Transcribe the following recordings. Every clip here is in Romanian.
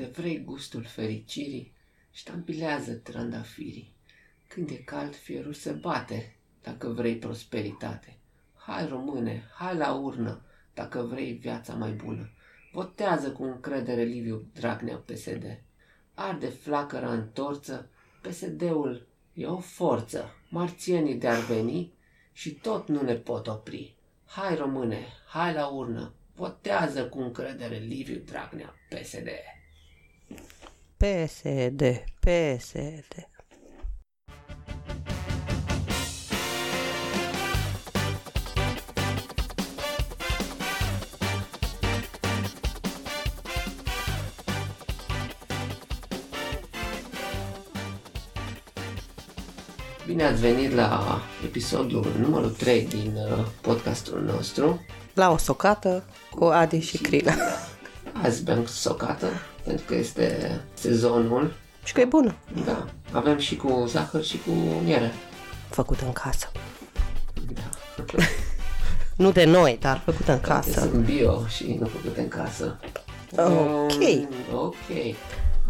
de vrei gustul fericirii, ștampilează trandafirii. Când e cald, fierul se bate, dacă vrei prosperitate. Hai, române, hai la urnă, dacă vrei viața mai bună. Votează cu încredere Liviu Dragnea PSD. Arde flacăra în torță, PSD-ul e o forță. Marțienii de-ar veni și tot nu ne pot opri. Hai, române, hai la urnă, votează cu încredere Liviu Dragnea PSD. PSD, PSD. Bine ați venit la episodul numărul 3 din uh, podcastul nostru. La o socată cu Adi și Crina. Azi bem socată, pentru că este sezonul. Și că e bună. Da, avem și cu zahăr și cu miere. Făcută în casă. Da. Nu de noi, dar făcută în casă. Sunt bio și nu făcute în casă. Ok. Um, ok.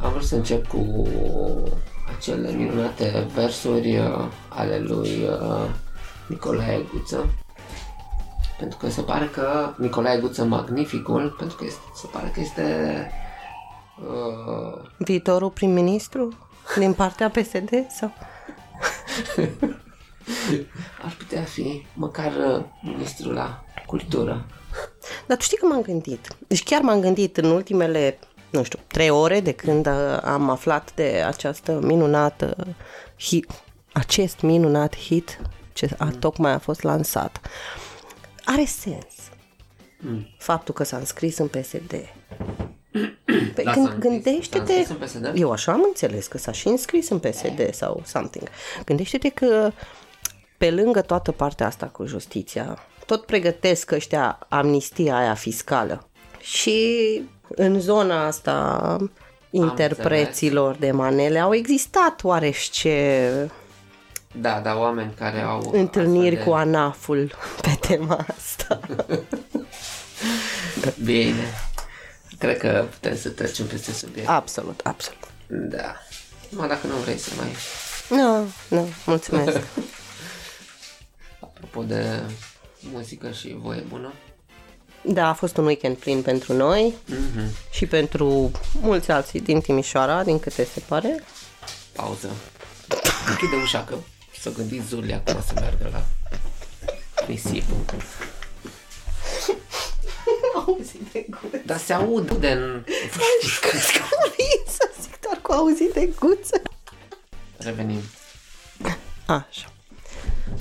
Am vrut să încep cu acele minunate versuri uh, ale lui uh, Nicolae Guță. Pentru că se pare că Nicolae Guță Magnificul, pentru că este, se pare că este uh, Viitorul prim-ministru din partea PSD sau? ar putea fi măcar uh, ministrul la cultură. Dar tu știi că m-am gândit. Deci chiar m-am gândit în ultimele, nu știu, trei ore de când uh, am aflat de această minunată hit, acest minunat hit ce a, tocmai a fost lansat. Are sens. Mm. Faptul că s-a înscris în PSD. Păi Da, când s-a înscris- gândește-te... s-a înscris în PSD? Eu așa am înțeles că s-a și înscris în PSD sau something. Gândește-te că pe lângă toată partea asta cu justiția, tot pregătesc ăștia amnistia aia fiscală. Și în zona asta interpreților de manele au existat oarește Da, dar oameni care au întâlniri astfel cu ANAF-ul pe tema asta. de... Bine. Cred că putem să trecem peste subiect. Absolut, absolut. Da. Mă, dacă nu vrei să mai... Nu, nu, mulțumesc. Apropo de muzică și voie bună. Da, a fost un weekend plin pentru noi Mm-hmm. și pentru mulți alții din Timișoara, din câte se pare. Pauză. Închide ușa că să gândiți Zulia cum o să meargă la nisipul. Auzit de guță. Dar se aude în... să zic doar cu auzit de guță. Revenim. Așa.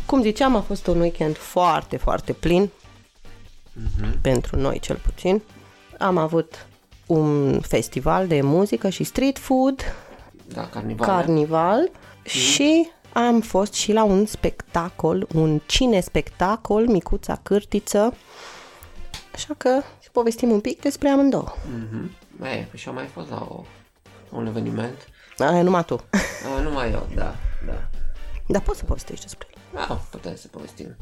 Cum ziceam, a fost un weekend foarte, foarte plin. Pentru noi, cel puțin. Am avut un festival de muzică și street food, Da, carnival. carnival și am fost și la un spectacol, un cine-spectacol, Micuța Cârtiță. Așa că să povestim un pic despre amândouă. Mhm. E, păi și am mai fost la o, un eveniment. Aia numai tu. A, numai eu, da, da. Dar poți să povestești despre el. Da, putem să povestim.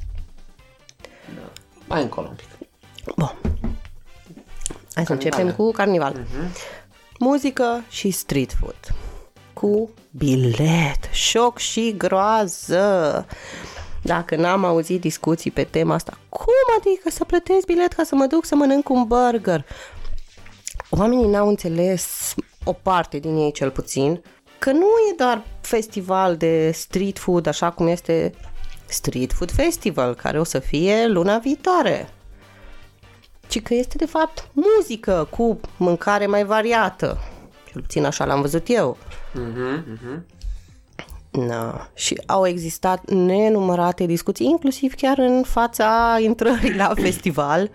Da. Mai încolo un pic. Bun. Hai să Carnivale. începem cu carnival. Muzică și street food. Cu bilet, șoc și groază. Dacă n-am auzit discuții pe tema asta, cum adică să plătesc bilet ca să mă duc să mănânc un burger? Oamenii n-au înțeles, o parte din ei cel puțin, că nu e doar festival de street food așa cum este Street Food Festival, care o să fie luna viitoare ci că este de fapt muzică cu mâncare mai variată. Cel puțin așa l-am văzut eu. Mhm, mhm. No. Și au existat nenumărate discuții, inclusiv chiar în fața intrării la festival.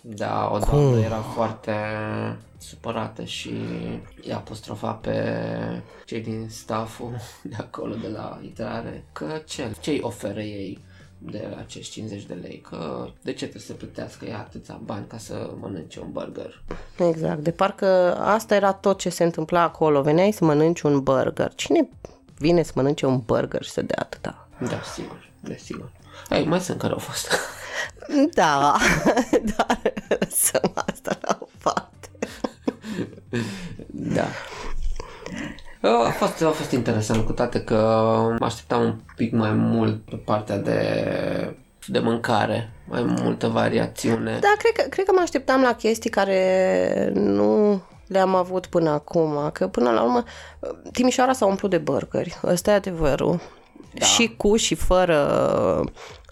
Da, o doamnă era foarte supărată și i-a apostrofa pe cei din stafful de acolo, de la intrare, că ce, ce îi oferă ei de acești 50 de lei, că de ce trebuie să plătească ea atâția bani ca să mănânce un burger. Exact, de parcă asta era tot ce se întâmpla acolo. Veneai să mănânci un burger. Cine vine să mănânce un burger și să dea atâta? Da, sigur, desigur. Ei, mai sunt care au fost. Da, dar lăsăm asta la o parte. da. A fost, a fost interesant cu toate că mă așteptam un pic mai mult pe partea de, de mâncare, mai multă variațiune. Da, cred că, cred că mă așteptam la chestii care nu le-am avut până acum, că până la urmă Timișoara s-a umplut de burgeri, ăsta e adevărul. Da. Și cu și fără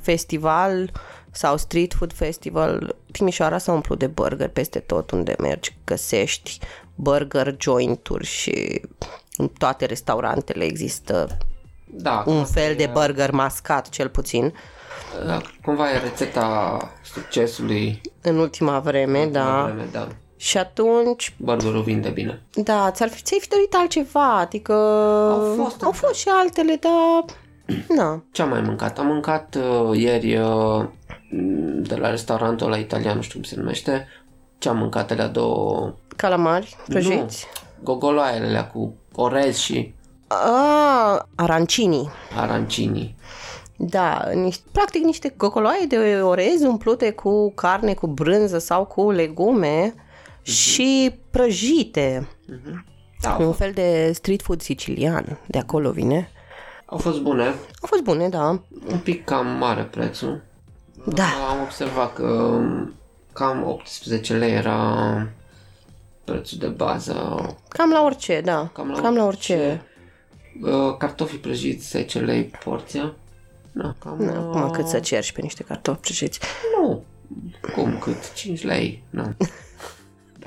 festival sau street food festival, Timișoara s-a umplut de burger peste tot unde mergi, găsești burger jointuri și în toate restaurantele există Da, un fel de burger mascat cel puțin. Da, cumva e rețeta succesului În ultima vreme, la da. vreme, da. Și atunci, Burgerul vinde bine. da, ți-ar fi, ți-ai fi dorit altceva, adică Au fost, au fost și altele, dar na, Ce am mai mâncat? Am mâncat uh, ieri uh, de la restaurantul la italian, nu știu cum se numește. Ce am mâncat alea două... calamari prăjiți. Nu, gogoloaiele alea cu orez și Ah, arancini. arancini. Da, niște, practic niște gocoloaie de orez umplute cu carne, cu brânză sau cu legume și prăjite. Da, Un fel de street food sicilian, de acolo vine. au fost bune. Au fost bune, da. Un pic cam mare prețul. Da. Am observat că um, cam 18 lei era prețul de bază. Cam la orice, da. Cam la Cam la orice. orice. Uh, Cartofii prăjiți 10 lei porția. Da, cam... Na, acum uh, cât să cerci pe niște cartofi prăjiți. Nu. Cum cât? 5 lei? Nu.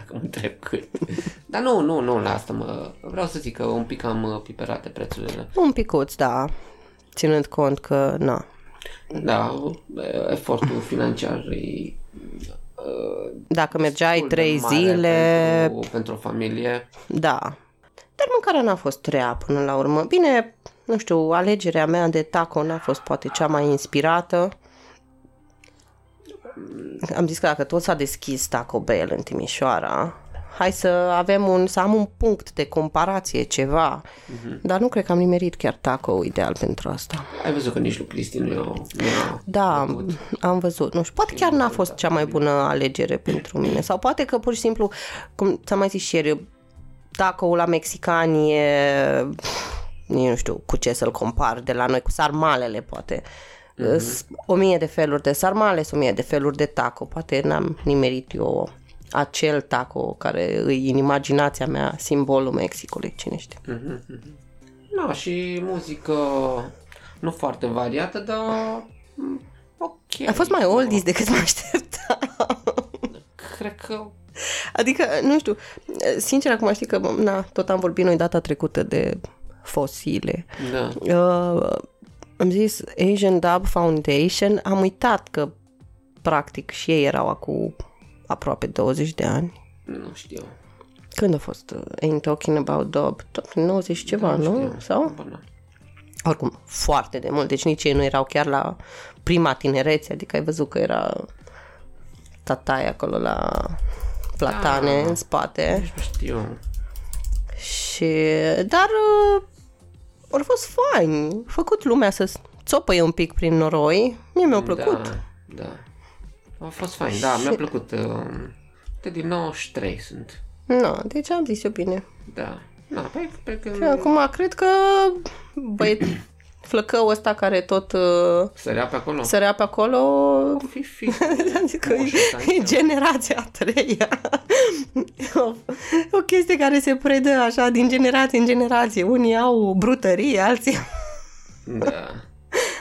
Dacă mă întreb cât. Dar nu, nu, nu, la asta mă... Vreau să zic că un pic am uh, piperate prețurile. Un picuț, da. Ținând cont că, na, Da, uh, efortul financiar e dacă mergeai destul de trei mare zile, Pentru, pentru o familie. da. Dar mâncarea n-a fost rea până la urmă. Bine, nu știu, alegerea mea de taco n-a fost poate cea mai inspirată. Am zis că dacă tot s-a deschis Taco Bell în Timișoara, hai să avem un, să am un punct de comparație, ceva. Dar nu cred că am nimerit chiar taco ideal pentru asta. Ai văzut că nici lui Cristi nu i-a, nu i-a Da, plăcut. am văzut. Nu știu, poate chiar n-a fost cea mai bună alegere pentru mine. Sau poate că pur și simplu, cum ți-am mai zis și ieri, taco la mexicani e, nici nu știu cu ce să-l compar de la noi, cu sarmalele poate. Mm-hmm. O mie de feluri de sarmale, o mie de feluri de taco. Poate n-am nimerit eu acel taco care îi în imaginația mea simbolul Mexicului, cine știe. Da, și muzică nu foarte variată, dar mm, ok. A fost mai oldies decât mă așteptam. Cred că Adică, nu știu, sincer acum știi că, na, tot am vorbit noi data trecută de fosile. da. Uh, am zis Asian Dub Foundation, am uitat că practic și ei erau acum aproape 20 de ani. Nu știu. Când a fost uh, Ain't Talking About Dub? Tot prin 90 și ceva, nu? știu. Sau? Bă, da. Oricum, foarte de mult. Deci nici ei nu erau chiar la prima tinerețe, adică ai văzut că era tataie acolo la platane Da. în spate. Nici nu știu. Și, dar uh, au fost fain. A făcut lumea să țopăie un pic prin noroi. Mie mi-au plăcut. Da, da. A fost fain, da, mi-a plăcut. Uh, de din 93 sunt. No, deci am zis eu bine. Da. Da, pe, pe că Și acum cred că băiet, flăcăul ăsta care tot uh, sărea pe acolo. sărea pe acolo Fi, fi. Adică Moș e, ăsta, e generația a treia. o, o chestie care se predă așa din generație în generație. Unii au brutărie, alții Da,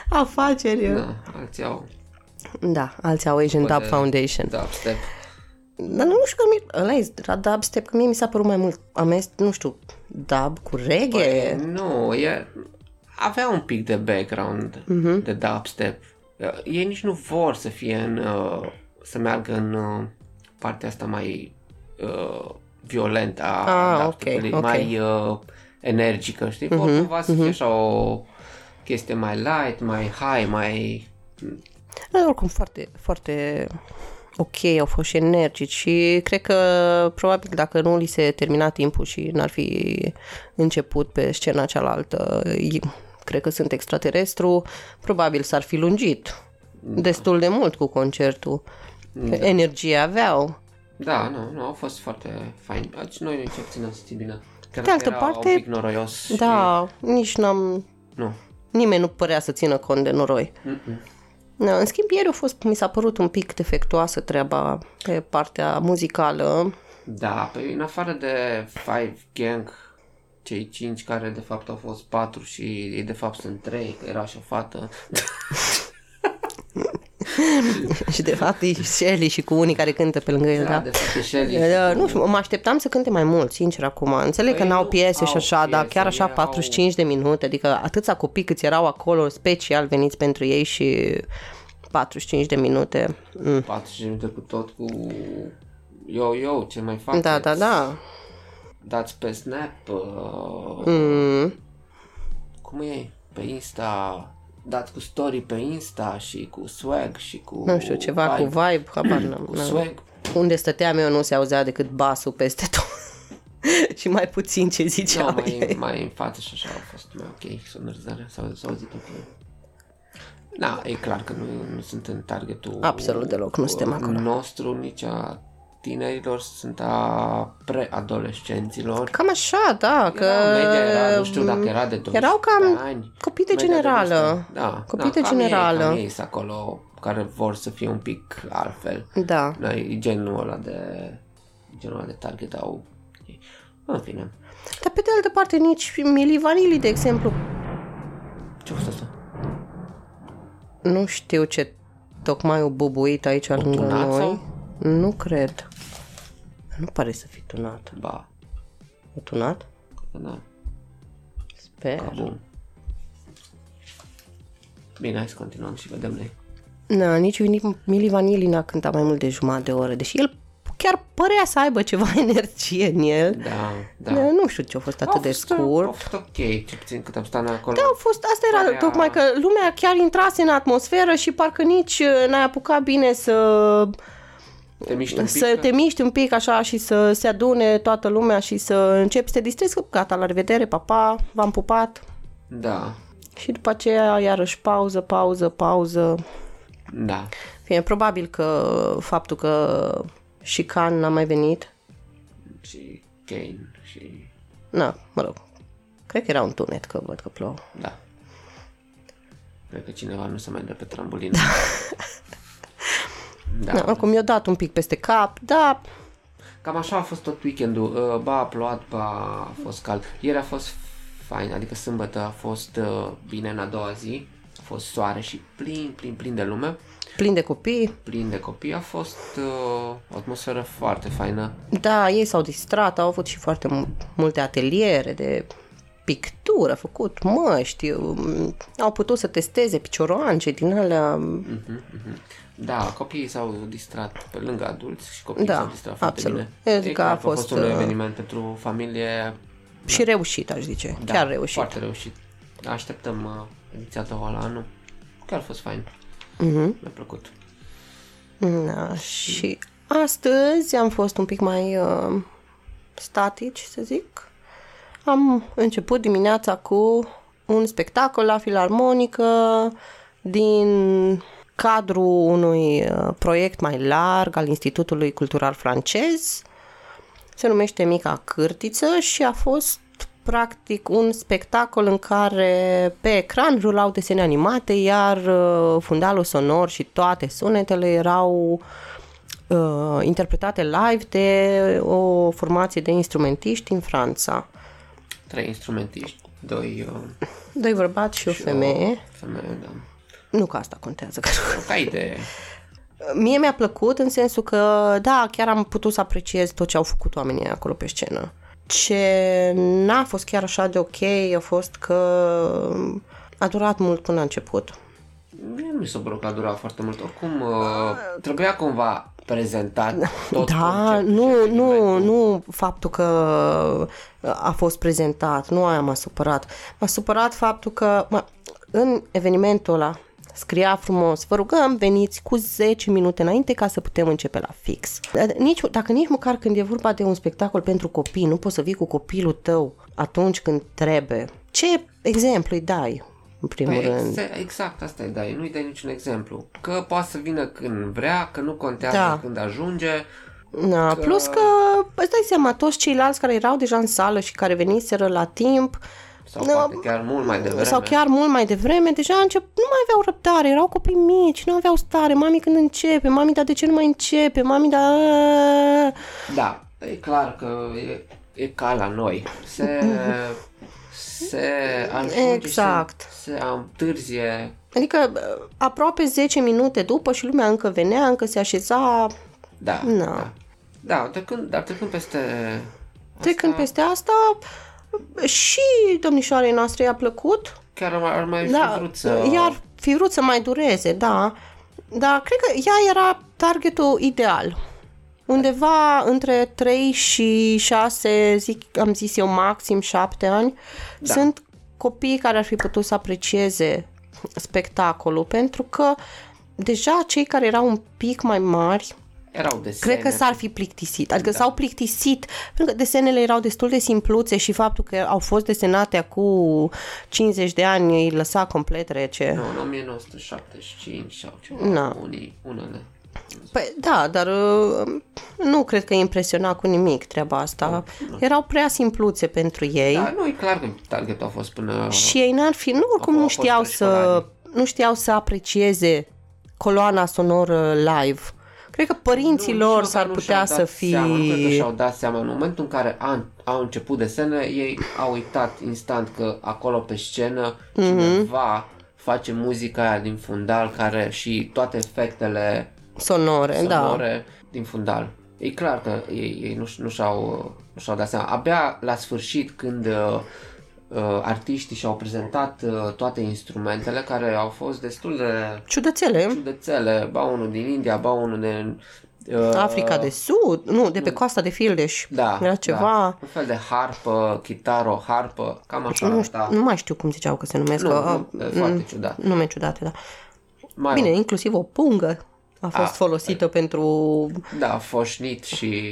afaceri. Da, da, alții au da alții au Asian Dub de- Foundation. dubstep. Dar nu știu că mi ăla e la dubstep, că mie mi s-a părut mai mult amest, nu știu, dub cu reggae. Păi, nu, e, avea un pic de background Mhm. de dubstep. Ei nici nu vor să fie în, uh, să meargă în uh, partea asta mai uh, violentă a Ah, dubstepului, ok, ok. mai uh, energică, știi? Vor cumva să fie așa o chestie mai light, mai high, mai... Dar oricum foarte, foarte ok, au fost și energici și cred că probabil dacă nu li se termina timpul și n-ar fi început pe scena cealaltă, i- cred că sunt extraterestru, probabil s-ar fi lungit destul de mult cu concertul. Energie aveau. Da, nu, nu, au fost foarte fain. Aici noi ce țin atitudinea. Chiar De altă era parte, un pic noroios Da, nici n-am... și... Nu. Nimeni nu părea să țină cont de noroi. Mm-mm. Da, în schimb, ieri a fost, mi s-a părut un pic defectuoasă treaba pe partea muzicală. Da, pe în afară de Five Gang, cei cinci care de fapt au fost patru și ei de fapt sunt trei, că era și o fată. și de fapt e Shelly și cu unii care cântă pe lângă el, da. Da, de fapt e Shelly. Da, și nu cu- știu, mă așteptam să cânte mai mult, sincer, acum. Înțeleg Păi că n-au nu piese și au așa, dar piese, chiar așa ei au- 45 de minute, adică atâția copii câți erau acolo, special veniți pentru ei și 45 de minute. Mm. 40 de minute cu tot cu yo, yo, ce mai fac? Da, da, da. Dați pe Snap, uh, Mm. cum e, pe Insta, dați cu story pe Insta și cu swag și cu Nu știu, ceva cu vibe, habar n-am. cu n-am. swag. Unde stăteam eu nu se auzea decât basul peste tot. și mai puțin ce Da, ziceau mai, ei. mai în față și așa a fost mai ok sonorizarea, s-au, s-au auzit ok. Da, e clar că nu, nu sunt în targetul Absolut deloc, nu suntem acolo. nostru, nici a tinerilor, sunt a preadolescenților. Cam așa, da, că... Era, media era, nu știu dacă era de 12 Erau cam ani. copii de Media generală. vârstă. Da, Copii da, de cam generală. Ei, cam ei sunt acolo care vor să fie un pic altfel. Da. Da, e genul ăla de, genul ăla de target au... În fine. Dar pe de altă parte nici Mili Vanilli, de exemplu, Ce a fost asta? nu știu ce tocmai o bubuit aici lângă tunat noi. sau? Nu cred. Nu pare să fi tunat. Ba, O tunat? da, Sper. bun. Bine, hai să continuăm și vedem noi. Na, nici Mili- Mili Vanilli n-a cântat mai mult de jumătate de oră, deși el chiar părea să aibă ceva energie în el. Da, da. Da. Nu știu ce a fost atât de fost, Au scurt. fost ok, ce puțin cât am stat noi acolo. Da, au fost, asta era Părea- tocmai că lumea chiar intrase în atmosferă și parcă nici uh, n-ai apucat bine să, Te miști un pic? să te miști un pic așa și să se adune toată lumea și să începi să te distrezi, că gata, la revedere, papa, v-am pupat. Da, Și după aceea iarăși pauză, pauză, pauză. da. Fie, probabil că faptul că și Can n-a mai venit, Și Kane și... na, mă rog, cred că era un tunet, că văd că plouă. Da. Cred că cineva nu se mai dă pe trambulină. Da. Da, oricum mi-a dat un pic peste cap, da, Cam așa a fost tot weekendul. Uh, Ba a plouat, ba a fost cald. Ieri a fost fain, adică sâmbătă a fost uh, bine în a doua zi. A fost soare și plin, plin, plin de lume. plin de copii. Plin de copii. A fost uh, o atmosferă foarte faină. Da, ei s-au distrat, au avut și foarte mu- multe ateliere de pictură, făcut măști, um, au putut să testeze picioroance din alea. Da, copiii s-au distrat pe lângă adulți și copiii Da, s-au distrat foarte absolut. bine. Eu zic E că clar a că a fost fost, un uh, eveniment pentru familie Și reușit, aș zice, Da, chiar reușit. Foarte reușit. Așteptăm uh, ediția a doua la anul. Chiar a fost fain. Mhm. Mi-a plăcut. Da, și astăzi am fost un pic mai uh, statici, să zic. Am început dimineața cu un spectacol la filarmonică din cadrul unui uh, proiect mai larg al Institutului Cultural Francez. Se numește Mica Cârtiță și a fost practic un spectacol în care pe ecran rulau desene animate, iar uh, fundalul sonor și toate sunetele erau uh, interpretate live de o formație de instrumentiști din Franța. Trei instrumentiști, doi uh, Doi bărbați și o și femeie. O femeie, da. Nu că asta contează. Că... Ca idee. Mie mi-a plăcut în sensul că, da, chiar am putut să apreciez tot ce au făcut oamenii acolo pe scenă. Ce n-a fost chiar așa de ok a fost că a durat mult până la început. Mie nu mi s-a părut că a durat foarte mult. Oricum, uh, trebuia cumva prezentat tot Da, conceptul nu, și nu, evenimentul. nu faptul că a fost prezentat, nu aia m-a supărat. M-a supărat faptul că mă, în evenimentul ăla scria frumos, vă rugăm, veniți cu 10 minute înainte ca să putem începe la fix. Nici, dacă nici măcar când e vorba de un spectacol pentru copii, nu poți să vii cu copilul tău atunci când trebuie. Ce exemplu îi dai, în primul Păi, rând? ex- exact asta e, da, nu-i dai niciun exemplu. Că poate să vină când vrea, că nu contează Da. când ajunge. Da, că... Plus că îți dai seama, toți ceilalți care erau deja în sală și care veniseră la timp, sau da, poate chiar mult mai devreme. Sau chiar mult mai devreme, deja încep, nu mai aveau răbdare, erau copii mici, nu aveau stare, mami când începe, mami, dar de ce nu mai începe, mami, dar... Da, e clar că e, e ca la noi. Se, se ajunge exact. se, se întârzie. Adică aproape 10 minute după și lumea încă venea, încă se așeza. Da, Na. da. Da, trecând, dar trecând peste Trecând asta... peste asta, și domnișoarei noastre i-a plăcut. Chiar ar mai da, fi vrut să... Iar fi vrut să mai dureze, da. Dar cred că ea era targetul ideal. Undeva între 3 și 6, zic, am zis eu, maxim 7 ani, da. sunt copii care ar fi putut să aprecieze spectacolul, pentru că deja cei care erau un pic mai mari erau desene. Cred că s-ar fi plictisit. Adică da. s-au plictisit, pentru că desenele erau destul de simpluțe și faptul că au fost desenate cu 50 de ani îi lăsa complet rece. Nu, în 1975 sau ceva, da. unii, unele. Păi da, dar uh, nu cred că impresiona cu nimic treaba asta. Nu, nu. Erau prea simpluțe pentru ei. Da, nu, e clar că targetul a fost până... Și ei n-ar fi, nu oricum nu știau să, nu știau să aprecieze coloana sonoră live. Cred că părinții nu, lor s-ar putea să fie... Seama, nu cred că și-au dat seama. În momentul în care an, au început desene, ei au uitat instant că acolo pe scenă mm-hmm. cineva face muzica aia din fundal care și toate efectele sonore, sonore da. din fundal. E clar că ei, ei nu, nu, și-au, nu și-au dat seama. Abia la sfârșit când uh, uh, artiștii și-au prezentat uh, toate instrumentele care au fost destul de ciudățele. Ciudățele, ba unul din India, ba unul din uh, Africa de Sud, nu, de pe coasta de Fildeș. Da. Era ceva... Da. Un fel de harpă, chitaro, harpă, cam așa. Nu, știu, nu mai știu cum ziceau că se numesc. Nu, că, nu, uh, foarte ciudat. Nume ciudate, da. Mai Bine, inclusiv o pungă a fost a, folosită a, pentru... Da, foșnit și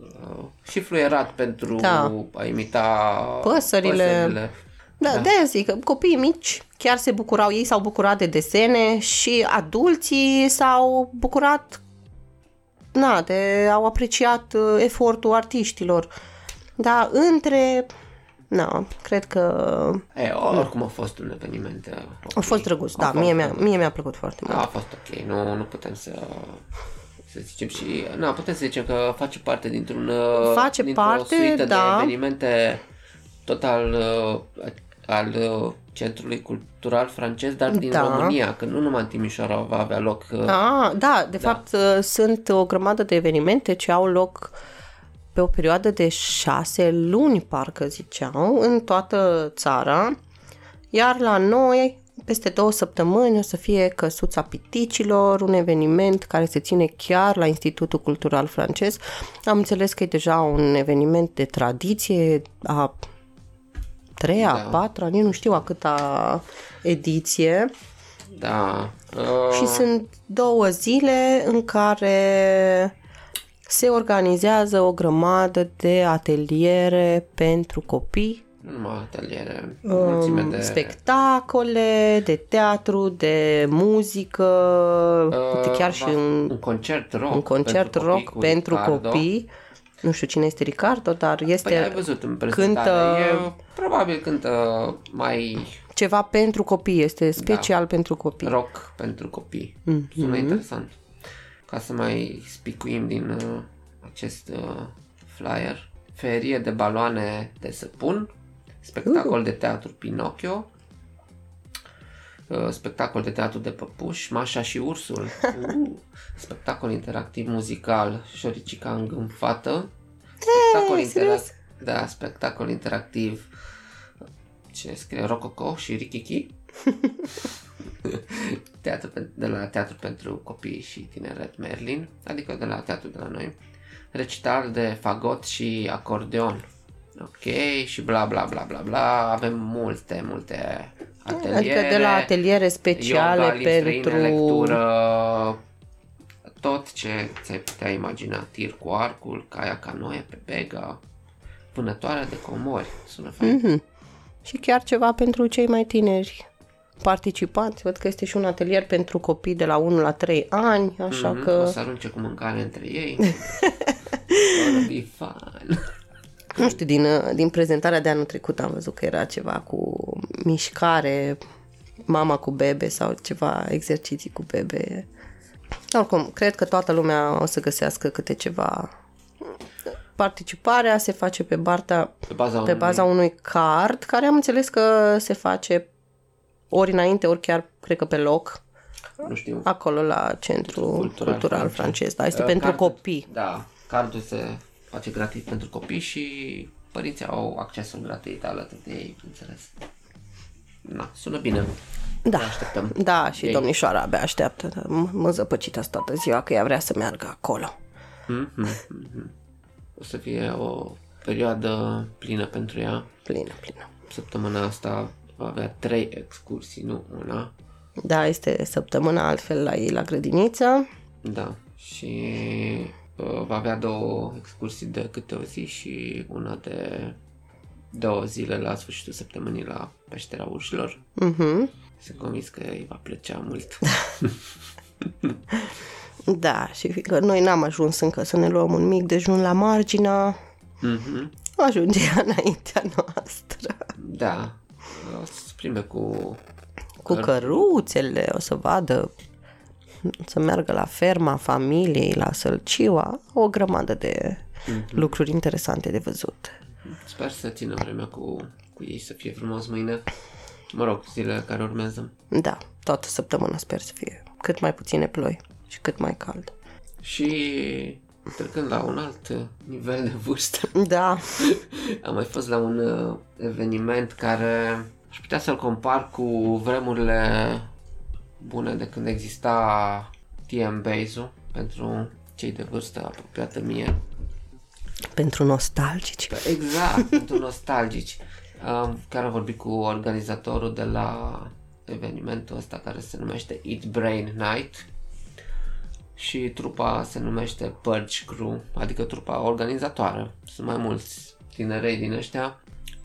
Uh, și fluierat pentru da. a imita păsările. păsările. Da, da. de zic, copiii mici chiar se bucurau, ei s-au bucurat de desene și adulții s-au bucurat, na, de, au apreciat uh, efortul artiștilor. Da, între Na, cred că... E, oricum a fost un eveniment. Okay. Uh, a fost drăguț, da, mie, mi-a, mie mi-a plăcut foarte mult. A fost ok, nu, nu putem să să zicem și, na, putem să zicem că face parte dintr-un uh, face dintr-o parte, suită da. de evenimente total uh, al uh, Centrului Cultural francez, dar din da. România, că nu numai în Timișoara va avea loc. Uh, ah, da, de da. fapt uh, sunt o grămadă de evenimente ce au loc pe o perioadă de șase luni, parcă ziceau, în toată țara, iar la noi peste două săptămâni o să fie Căsuța Piticilor, un eveniment care se ține chiar la Institutul Cultural Francez. Am înțeles că e deja un eveniment de tradiție a treia, da. a patra, nu știu a câta ediție. Da. Uh... Și sunt două zile în care se organizează o grămadă de ateliere pentru copii nu numai ateliere, um, de... Spectacole, de teatru, de muzică, uh, chiar și un, un concert rock, un concert pentru rock copii pentru Ricardo. copii. Nu știu cine este Ricardo, dar este... Păi ai văzut în cântă, e, probabil cântă mai... Ceva pentru copii, este special da. pentru copii. Rock pentru copii. Mm-hmm. Sună interesant. Ca să mai spicuim din uh, acest uh, flyer. Ferie de baloane de săpun, spectacol uh. de teatru Pinocchio, uh, spectacol de teatru de păpuși, Mașa și Ursul, uh, spectacol interactiv muzical, Șoricica îngânfată, spectacol, interac- da, spectacol interactiv, cine scrie, Rococo și Rikiki, teatru de la Teatru pentru Copii și Tineret Merlin, adică de la teatru de la noi, recital de fagot și acordeon, Ok, și bla bla bla bla bla, avem multe, multe ateliere. Adică de la ateliere speciale yoga, pentru... lectură, tot ce ți-ai putea imagina, tir cu arcul, caia canoe pe bega, vânătoarea de comori, sună fain. Mm-hmm. Și chiar ceva pentru cei mai tineri, participanți. Văd că este și un atelier pentru copii de la 1 la 3 ani, așa Mhm, că... O să arunce cu mâncare între ei. Gonna be fun. Nu știu, din, uh, din prezentarea de anul trecut am văzut că era ceva cu mișcare, mama cu bebe sau ceva exerciții cu bebe. Oricum, cred că toată lumea o să găsească câte ceva. Participarea se face pe, barta, Pe baza, pe unui- baza unui card, care am înțeles că se face ori înainte, ori chiar, cred că pe loc, nu știu, acolo la Centru Cultural, Cultural francez. francez. Da, este Uh, pentru cardul- copii. Da, cardul se face gratis pentru copii și părinții au accesul gratuit alături de ei, înțeles. Na, sună bine. Da. Ne așteptăm. Da, și Ei. domnișoara abia așteaptă. M- Mă zăpăcit asta toată ziua că ea vrea să meargă acolo. Mhm, mhm. O să fie o perioadă plină pentru ea. Plină, plină. Săptămâna asta va avea trei excursii, nu una. Da, este săptămâna altfel la ei la grădiniță. Da, și uh, va avea două excursii de câte o zi și una de două zile la sfârșitul săptămânii la peștera urșilor. Mhm. Sunt convins că îi va plăcea mult. Da, și fiindcă noi n-am ajuns încă să ne luăm un mic dejun la marginea, Mhm. ajunge ea înaintea noastră. Da, o să se plimbe cu... Cu căruțele, o să vadă, să meargă la ferma familiei, la Sălciua, o grămadă de lucruri interesante de văzut. Sper să țină vremea cu, cu ei, să fie frumos mâine. Mă rog, zilele care urmează. Da, toată săptămâna sper să fie cât mai puține ploi și cât mai cald. Și trecând la un alt nivel de vârstă, Da, am mai fost la un uh, eveniment care aș putea să-l compar cu vremurile bune de când exista TM Base-ul pentru cei de vârstă apropiată mie. pentru nostalgici. Exact, pentru nostalgici. Um, chiar am vorbit cu organizatorul de la evenimentul ăsta care se numește Eat Brain Night și trupa se numește Purge Crew, adică trupa organizatoare. Sunt mai mulți tinerei din ăștia.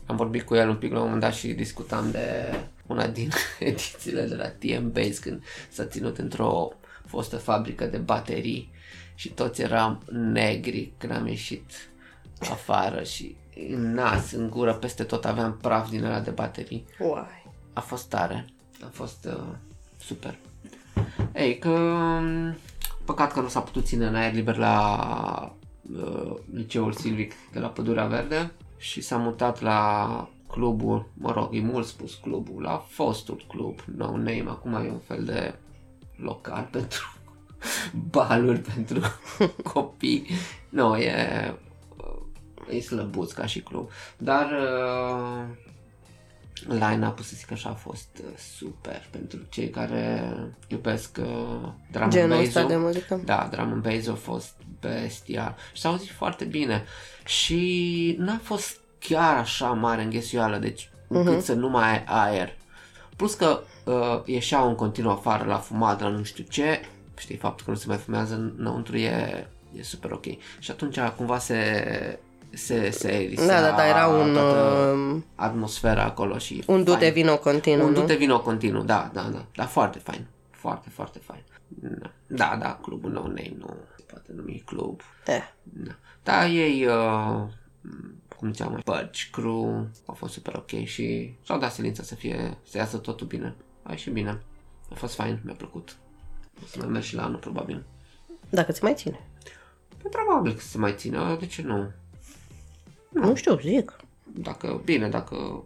Am vorbit cu el un pic la un moment dat și discutam de una din edițiile de la TM Base când s-a ținut într-o fostă fabrică de baterii și toți eram negri când am ieșit afară și în nas, în gură, peste tot aveam praf din ăla de baterii. Uai. A fost tare. A fost uh, super. Ei, că um, păcat că nu s-a putut ține în aer liber la uh, liceul Silvic de la Pădurea Verde și s-a mutat la clubul, mă rog, e mult spus clubul, la fostul club, no name, acum e un fel de local pentru baluri pentru copii. Nu, e, e slăbuț ca și club. Dar uh, line-up-ul, să zic așa, a fost uh, super pentru cei care iubesc uh, drum and Genul ăsta bass-ul. de muzică. Da, drum and bass a fost bestial și s-a auzit foarte bine și n-a fost chiar așa mare înghesuială, deci încât să nu mai ai aer. Plus că uh, ieșeau în continuu afară la fumat, la nu știu ce, știi, faptul că nu se mai fumează înăuntru e, e super ok. Și atunci cumva se se, se erisea Da, da, da, era un, toată uh, atmosfera acolo și un du de fain. vino continuu, Un nu? du-te vino continuu, da, da, da, dar foarte fain, foarte, foarte fain. Da, da, da clubul No Name nu se poate numi club. Eh. Da, da ei, uh, cum ziceam, mai Purge Crew, au fost super ok și și-au dat silința să fie, să iasă totul bine. A ieșit bine, a fost fain, mi-a plăcut. O să mai merg și la anul, probabil. Dacă ți mai ține. Păi, probabil că se mai ține, de ce nu? Nu știu, zic. Dacă, bine, dacă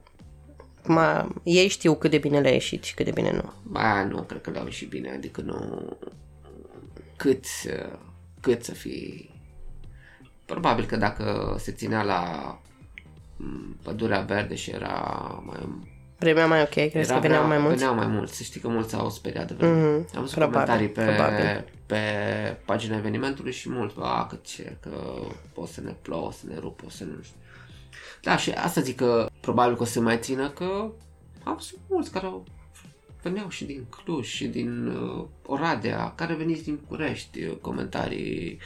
Ma, ei știu cât de bine le-a ieșit și cât de bine nu. Ba, nu, cred că le-au ieșit bine, adică nu... Cât, uh, cât să fie... Probabil că dacă se ținea la m, pădurea verde și era mai... Vremea mai ok, crezi era că veneau mai mulți? Veneau mai mulți, să știi că mulți au speriat de vreme. Mhm, Am văzut probabil, comentarii pe, probabil. pe pagina evenimentului și mulți, a, că ce, că o să ne plouă, o să ne rupă, o să nu știu. Da, și asta zic că probabil că o să mai țină, că am văzut mulți care au veneau și din Cluj și din uh, Oradea, care veniți din București, uh, comentarii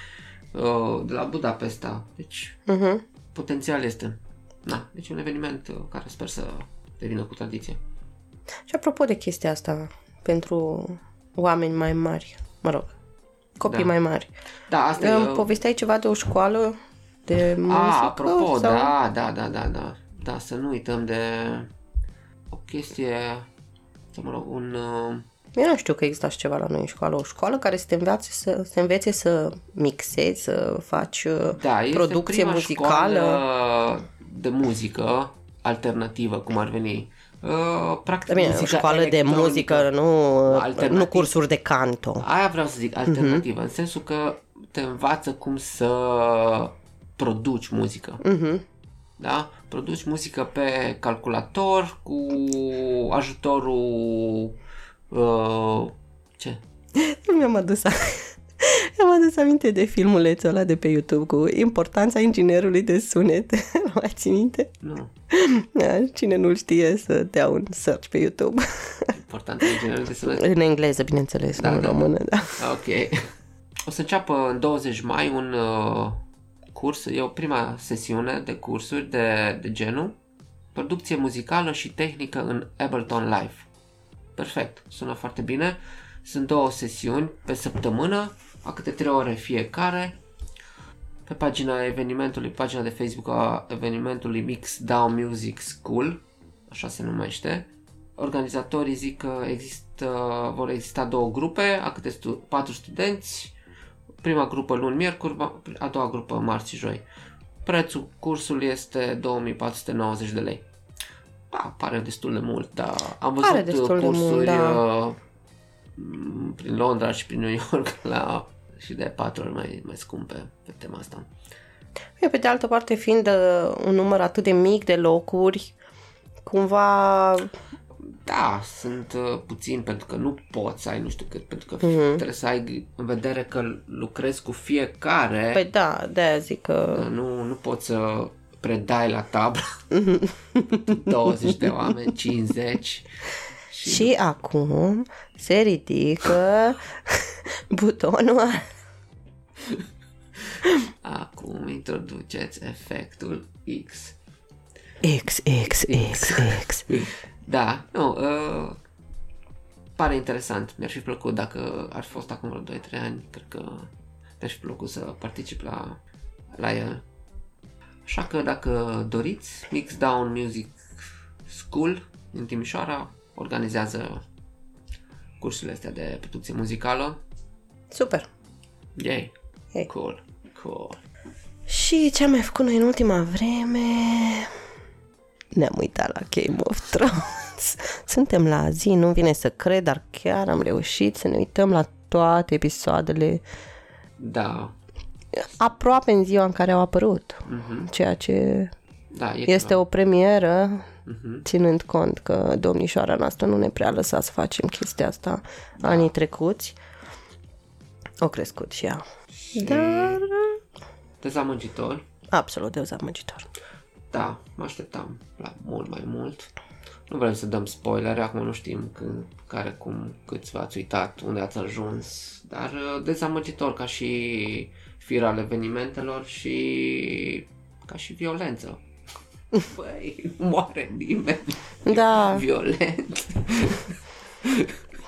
uh, de la Budapesta. Deci, Mhm. potențial este. Da, deci un eveniment uh, care sper să devină cu tradiție. Și apropo de chestia asta, pentru oameni mai mari, mă rog, copii Da. mai mari. Da, asta Îmi e... povesteai ceva de o școală de muzică? A, apropo, sau... da, da, da, da, da. Da, să nu uităm de o chestie, să mă rog, un... uh, Eu nu știu că există așa ceva la noi în școală. O școală care să te învețe să, să învețe să mixezi, să faci uh, Da, este producție prima muzicală. școală de muzică alternativă, cum ar veni. Uh, practic, Da, bine, o muzică școală de electronică. muzică, nu, Alternativ. nu cursuri de canto. Aia vreau să zic, Mhm. alternativă, în sensul că te învață cum să produci muzică. Mhm. Da? Produci muzică pe calculator cu ajutorul... Uh, ce? Mi-am adus, mi-am adus aminte de filmulețul ăla de pe YouTube cu importanța inginerului de sunet. Nu mai ții minte? Nu. Da, cine nu știe să dea un search pe YouTube. Important inginerul de sunet. în engleză, bineînțeles, Da, nu în da. română, da. Ok. O să înceapă în 20 mai un uh, curs, e o prima sesiune de cursuri de, de genul producție muzicală și tehnică în Ableton Live. Perfect, sună foarte bine. Sunt două sesiuni pe săptămână, a câte 3 ore fiecare. Pe pagina evenimentului, pagina de Facebook a evenimentului Mix Down Music School, așa se numește. Organizatorii zic că există, vor exista două grupe, a câte stu- patru studenți, prima grupă luni, miercuri, va- a doua grupă marți și joi. Prețul cursului este 2490 de lei. Da, pare destul de mult, dar am văzut Pare destul de cursuri mult, da. uh, m, prin Londra și prin New York la și de patru ori mai, mai scumpe pe tema asta. Bine, Pe de altă parte, fiind uh, un număr atât de mic de locuri, cumva Da, sunt uh, puțin pentru că nu poți să ai nu știu cât, pentru că Mhm. trebuie să ai în vedere că lucrezi cu fiecare, Păi da, de-aia zic că... nu, nu poți să predai la tablă 20 de oameni, 50 și, Și acum se ridică butonul acum introduceți efectul X. X, X, X, X. Da, nu, uh, pare interesant. Mi-ar fi plăcut dacă ar fi fost acum vreo 2-3 ani, cred că mi-ar fi plăcut să particip la, la el. Așa că dacă doriți, Mix Down Music School din Timișoara organizează cursurile astea de producție muzicală. Super. Yay! Hey. Cool, cool. Și ce am mai făcut noi în ultima vreme? Ne-am uitat la Game of Thrones. Suntem la zi, nu vine să cred, dar chiar am reușit să ne uităm la toate episoadele Da, aproape în ziua în care au apărut. Mhm. Ceea ce da, e este ceva. o premieră, Mhm. ținând cont că domnișoara noastră nu ne prea lăsa să facem chestia asta anii trecuți. O crescut și ea. Dar dezamăgitor. absolut dezamăgitor. Da, mă așteptam la mult mai mult. Nu vrem să dăm spoilere, acum nu știm când, care, cum, câți v-ați uitat, unde ați ajuns, dar uh, dezamăgitor ca și fir al evenimentelor și ca și violență. Băi, nu moare nimeni Da, violent.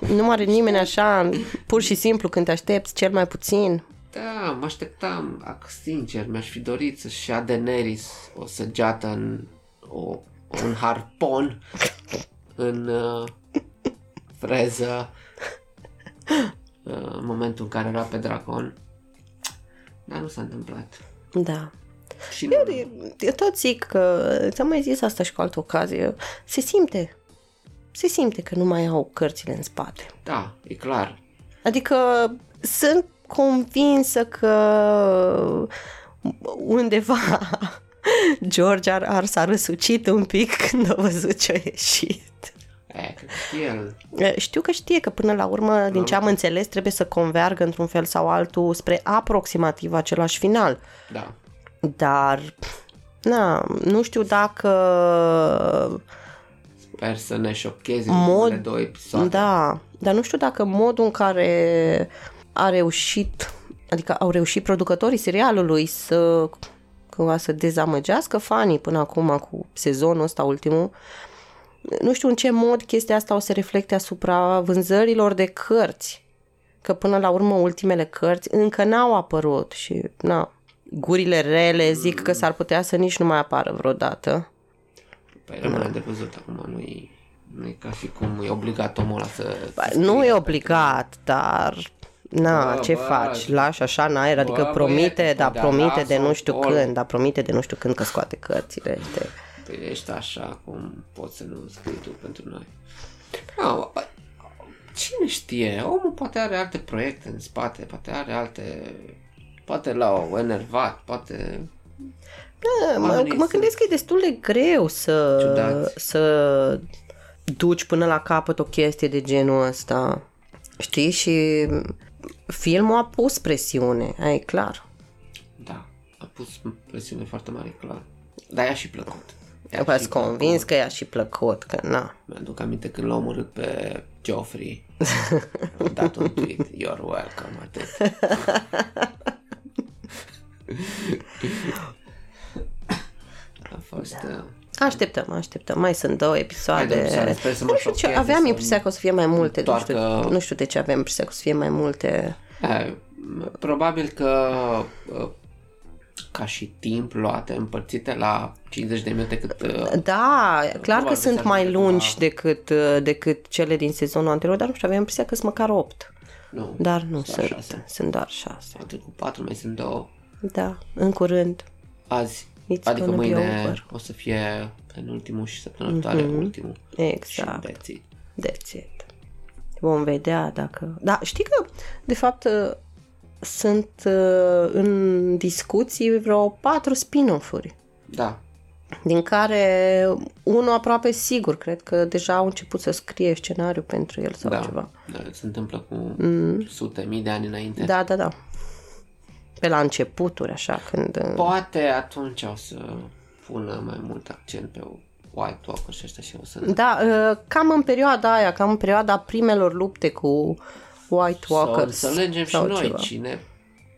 nu are nimeni așa, pur și simplu când te aștepți cel mai puțin. Da, mă așteptam, ac- sincer, mi-aș fi dorit să-și ia Daenerys o săgeată în o, un harpon în uh, freză uh, în momentul în care era pe dracon. Dar nu s-a întâmplat. Da. Și nu, Eu tot zic că, ți-am mai zis asta și cu altă ocazie, se simte, se simte că nu mai au cărțile în spate. da, e clar. Adică sunt convinsă că undeva George ar, ar s-a răsucit un pic când a văzut ce a ieșit. E, cred că el, E, Știu că știe că până la urmă, din ce am înțeles, trebuie să convergă într-un fel sau altul spre aproximativ același final. da, Dar, na, nu știu dacă sper să ne șocheze Mod- Mod... două episoade. Da, dar nu știu dacă modul în care a reușit, adică au reușit producătorii serialului să cumva să dezamăgească fanii până acum cu sezonul ăsta ultimul, nu știu în ce mod chestia asta o să reflecte asupra vânzărilor de cărți. Că până la urmă ultimele cărți încă n-au apărut și na, gurile rele zic că s-ar putea să nici nu mai apară vreodată. Păi rămâne de văzut acum, nu e, nu e ca și cum e obligat omul ăla să... Ba, să nu scrie e pe- obligat, dar na, Bă, ce bă, faci? Lași așa în aer, adică bă, promite, băiete, dar păi, promite dar de nu lasă-o știu acolo. când, dar promite de nu știu când că scoate cărțile. Este... Păi ești așa cum poți să nu scrii tu pentru noi. No, cine știe? Omul poate are alte proiecte în spate, poate are alte... Poate l-au enervat, poate... Da, mă, Oamenii mă sunt- gândesc că e destul de greu să, Ciudați. să duci până la capăt o chestie de genul ăsta. Știi? Și filmul a pus presiune, ai clar. Da, a pus presiune foarte mare, clar. Dar i-a și plăcut. I-a Eu v-ați și convins plăcut. că i-a și plăcut, că na. Mi-aduc aminte când l-a omorât pe Joffrey. Am dat un tweet. You're welcome, atât. A fost... Uh, Așteptăm, așteptăm. Mai sunt două episoade. Hai, domnule, sper să mă nu știu ce, șocheze, aveam să impresia că o să fie mai multe. Nu știu, întoarcă- nu știu de ce aveam impresia că o să fie mai multe. Eh, probabil că uh, ca și timp luate, împărțite la 50 de minute cât... uh, Da, clar că Probabil sunt s-ar mai putea lungi cumva- decât, uh, decât cele din sezonul anterior, dar nu știu, aveam impresia că sunt măcar 8. Nu, Dar nu doar sunt, șase. sunt doar 6. Au trecut 4, mai sunt două. Da, în curând. Azi. It's adică gonna be mâine over. o să fie penultimul și săptămâna viitoare ultimul. Exact. Și that's it. That's it. Vom vedea dacă... Da, știi că, de fapt, uh, sunt uh, în discuții vreo patru spin-off-uri, Da, din care unul aproape sigur, cred că deja au început să scrie scenariu pentru el sau da, ceva. da. Se întâmplă cu sute, mii de ani înainte. Da, da, da. Pe la începuturi, așa, când... uh, Poate atunci o să pună mai mult accent pe White Walker și ăștia și o să... Da, uh, cam în perioada aia, cam în perioada primelor lupte cu White Să Walkers. înțelegem și sau noi ceva. cine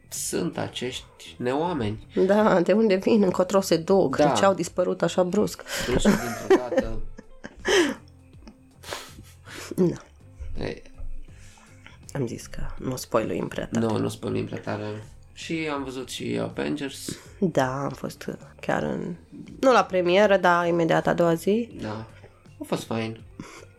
sunt acești neoameni. Da, de unde vin, încotro se duc, Da. de ce au dispărut așa brusc. Duși dintr-o dată. Da. E, Am zis că nu spoiluim prea tare. nu, nu spălim prea tare. Și am văzut și Avengers. Da, am fost uh, chiar în... Nu la premieră, dar imediat a doua zi. Da. A fost fain.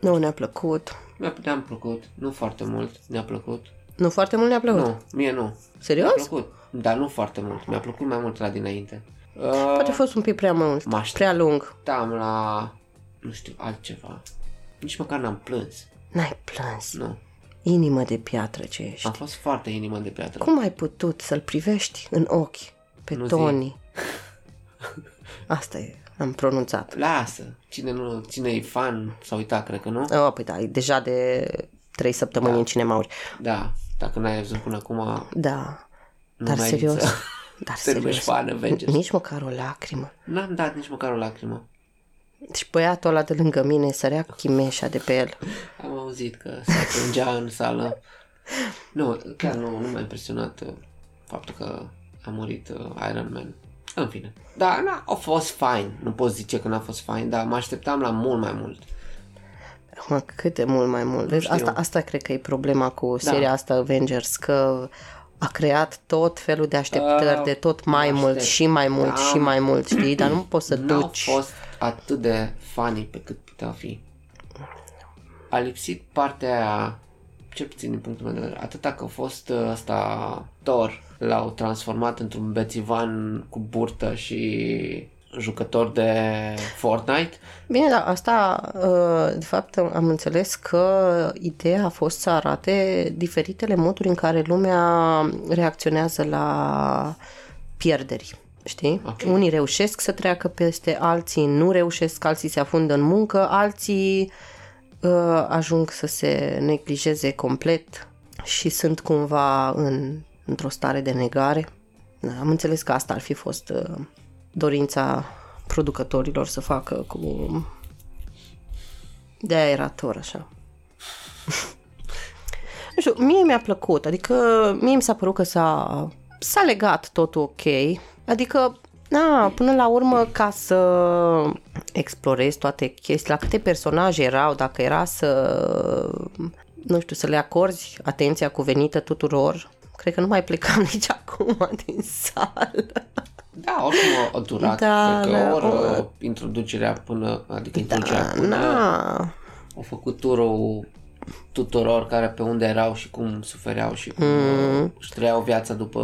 Nu ne-a plăcut. Mi-a, ne-am plăcut. Nu foarte mult. Ne-a plăcut. Nu foarte mult ne-a plăcut. Nu, mie nu. Mi-a Serios? plăcut. Dar nu foarte mult. Mi-a plăcut mai mult la dinainte. Uh, Poate a fost un pic prea mult, Mă aștept. prea lung. da, am la... Nu știu, altceva. Nici măcar n-am plâns. N-ai plâns. Nu. Inimă de piatră ce ești. Am fost foarte inimă de piatră. Cum ai putut să-l privești în ochi pe Nu zi. Tony? Asta e, am pronunțat. Lasă. Cine, nu, cine e fan s-a uitat, cred că nu? Oh, păi da, e deja de trei săptămâni da. în cinemauri. Da. Dacă n-ai văzut până acum, Da, nu dar mai serios, să dar te numești serios, fan Avengers. nici măcar o lacrimă. N-am dat nici măcar o lacrimă. Și băiatul ăla de lângă mine sărea cu chimeșa de pe el. Am auzit că se plângea în sală. Nu, chiar nu, nu m-a impresionat uh, faptul că a murit uh, Iron Man. În fine. Da, na, a fost fine. Nu pot zice că n-a fost fine, dar mă așteptam la mult mai mult. Mă, cât de mult mai mult. Vezi, asta, asta cred că e problema cu Da. seria asta Avengers, că a creat tot felul de așteptări, Uh, de tot mai mă mult aștept. și mai mult Da. și mai mult, știi? Dar nu poți să N-au duci. fost atât de funny pe cât putea fi. A lipsit partea aia, cel puțin din punctul meu de vedere, atâta că a fost uh, ăsta Thor, l-au transformat într-un bețivan cu burtă și jucător de Fortnite. Bine, dar asta, uh, de fapt, am înțeles că ideea a fost să arate diferitele moduri în care lumea reacționează la pierderi. Știi? Ok. Unii reușesc să treacă peste, alții nu reușesc, alții se afundă în muncă, alții uh, ajung să se neglijeze complet și sunt cumva în, într-o stare de negare. Da, am înțeles că asta ar fi fost uh, dorința producătorilor să facă cu... de aia era Thor așa. nu știu, mie mi-a plăcut, adică mie mi s-a părut că s-a, s-a legat totul ok, adică, na, până la urmă, ca să explorezi toate chestiile, la câte personaje erau, dacă era să, nu știu, să le acorzi atenția cuvenită tuturor, cred că nu mai plecam nici acum din sală. Da, oricum a durat, Da, cred că da, ori o- uh, introducerea până, adică introducerea Da, până na. au făcut turul tuturor care pe unde erau și cum sufereau și cum mm. își trăiau viața după...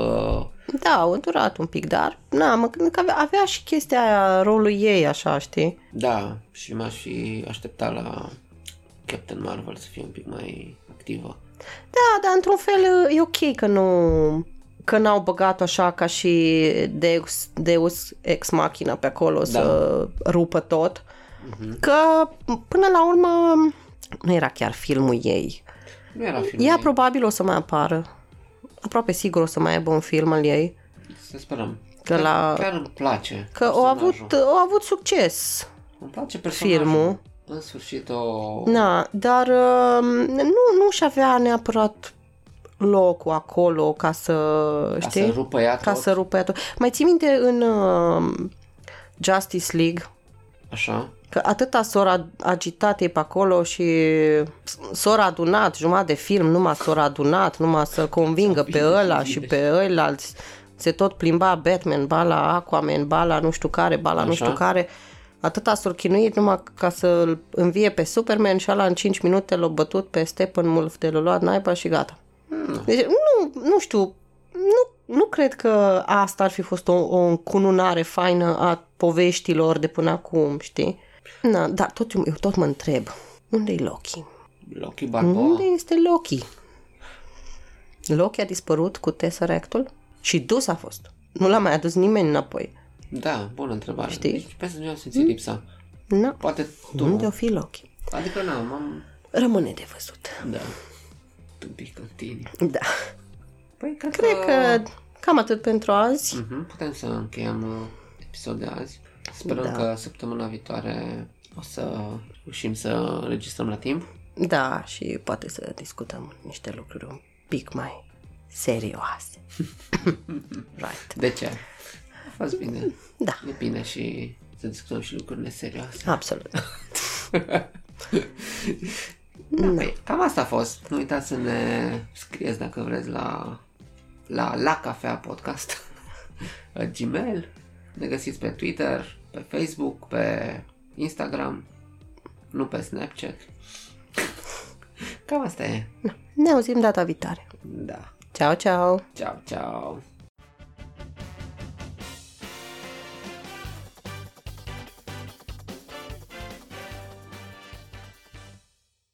Da, au durat un pic, dar na, mă gândesc că avea, avea și chestia aia, rolul ei, așa, știi? Da, și m-aș fi așteptat la Captain Marvel să fie un pic mai activă. Da, dar într-un fel e ok că nu că n-au băgat așa ca și Deus, Deus Ex Machina pe acolo să rupă tot. Că până la urmă nu era chiar filmul ei. Nu era filmul Ea ei. probabil o să mai apară. Aproape sigur o să mai aibă un film al ei. Să sperăm. Că chiar, la- chiar îmi place Că au personajul. avut, au avut succes. Îmi place personajul. filmul. În sfârșit o... Da, dar uh, nu, nu și avea neapărat locul acolo ca să, Ca știi? să rupă ea ca tot. să rupă ea tot. Mai ții minte în uh, Justice League Așa. Că atâta s-au agitat ei pe acolo și s-au adunat jumătate de film, numai s-au adunat, numai să convingă pe ăla și pe ăilalți. Se tot plimba Batman, ba la Aquaman, ba la nu știu care, ba la nu Așa. știu care. Atâta s-au chinuit numai ca să-l învie pe Superman și ăla în 5 minute l-a bătut pe Steppenwolf de l-a luat naiba și gata. Deci, nu, nu știu, nu, nu cred că asta ar fi fost o, o încununare faină a poveștilor de până acum, știi? Na, dar tot, eu tot mă întreb, unde e Loki? Loki Balboa. Unde este Loki? Loki a dispărut cu Tesseract-ul și dus a fost. Nu l-a mai adus nimeni înapoi. Da, bună întrebare. Știi? Deci, pe să nu am simțit lipsa. Na, Poate tu. unde o fi Loki? Adică nu, m-am... Rămâne de văzut. Da. Un pic continuu. Da. Păi, cred, Cred că cam atât pentru azi. Mhm, putem să încheiem uh, episodul de azi. Sperăm Da. că săptămâna viitoare o să reușim să înregistrăm la timp. Da, și poate să discutăm niște lucruri un pic mai serioase. right. De ce? A fost bine. Da, E bine și să discutăm și lucruri neserioase. absolut. Da, păi, cam asta a fost. Nu uitați să ne scrieți dacă vreți la la, la cafea podcast Gmail. Ne găsiți pe Twitter, pe Facebook, pe Instagram, nu pe Snapchat. Cam asta e. Ne auzim data viitoare. Da. Ciao, ciao! Ciao, ciao.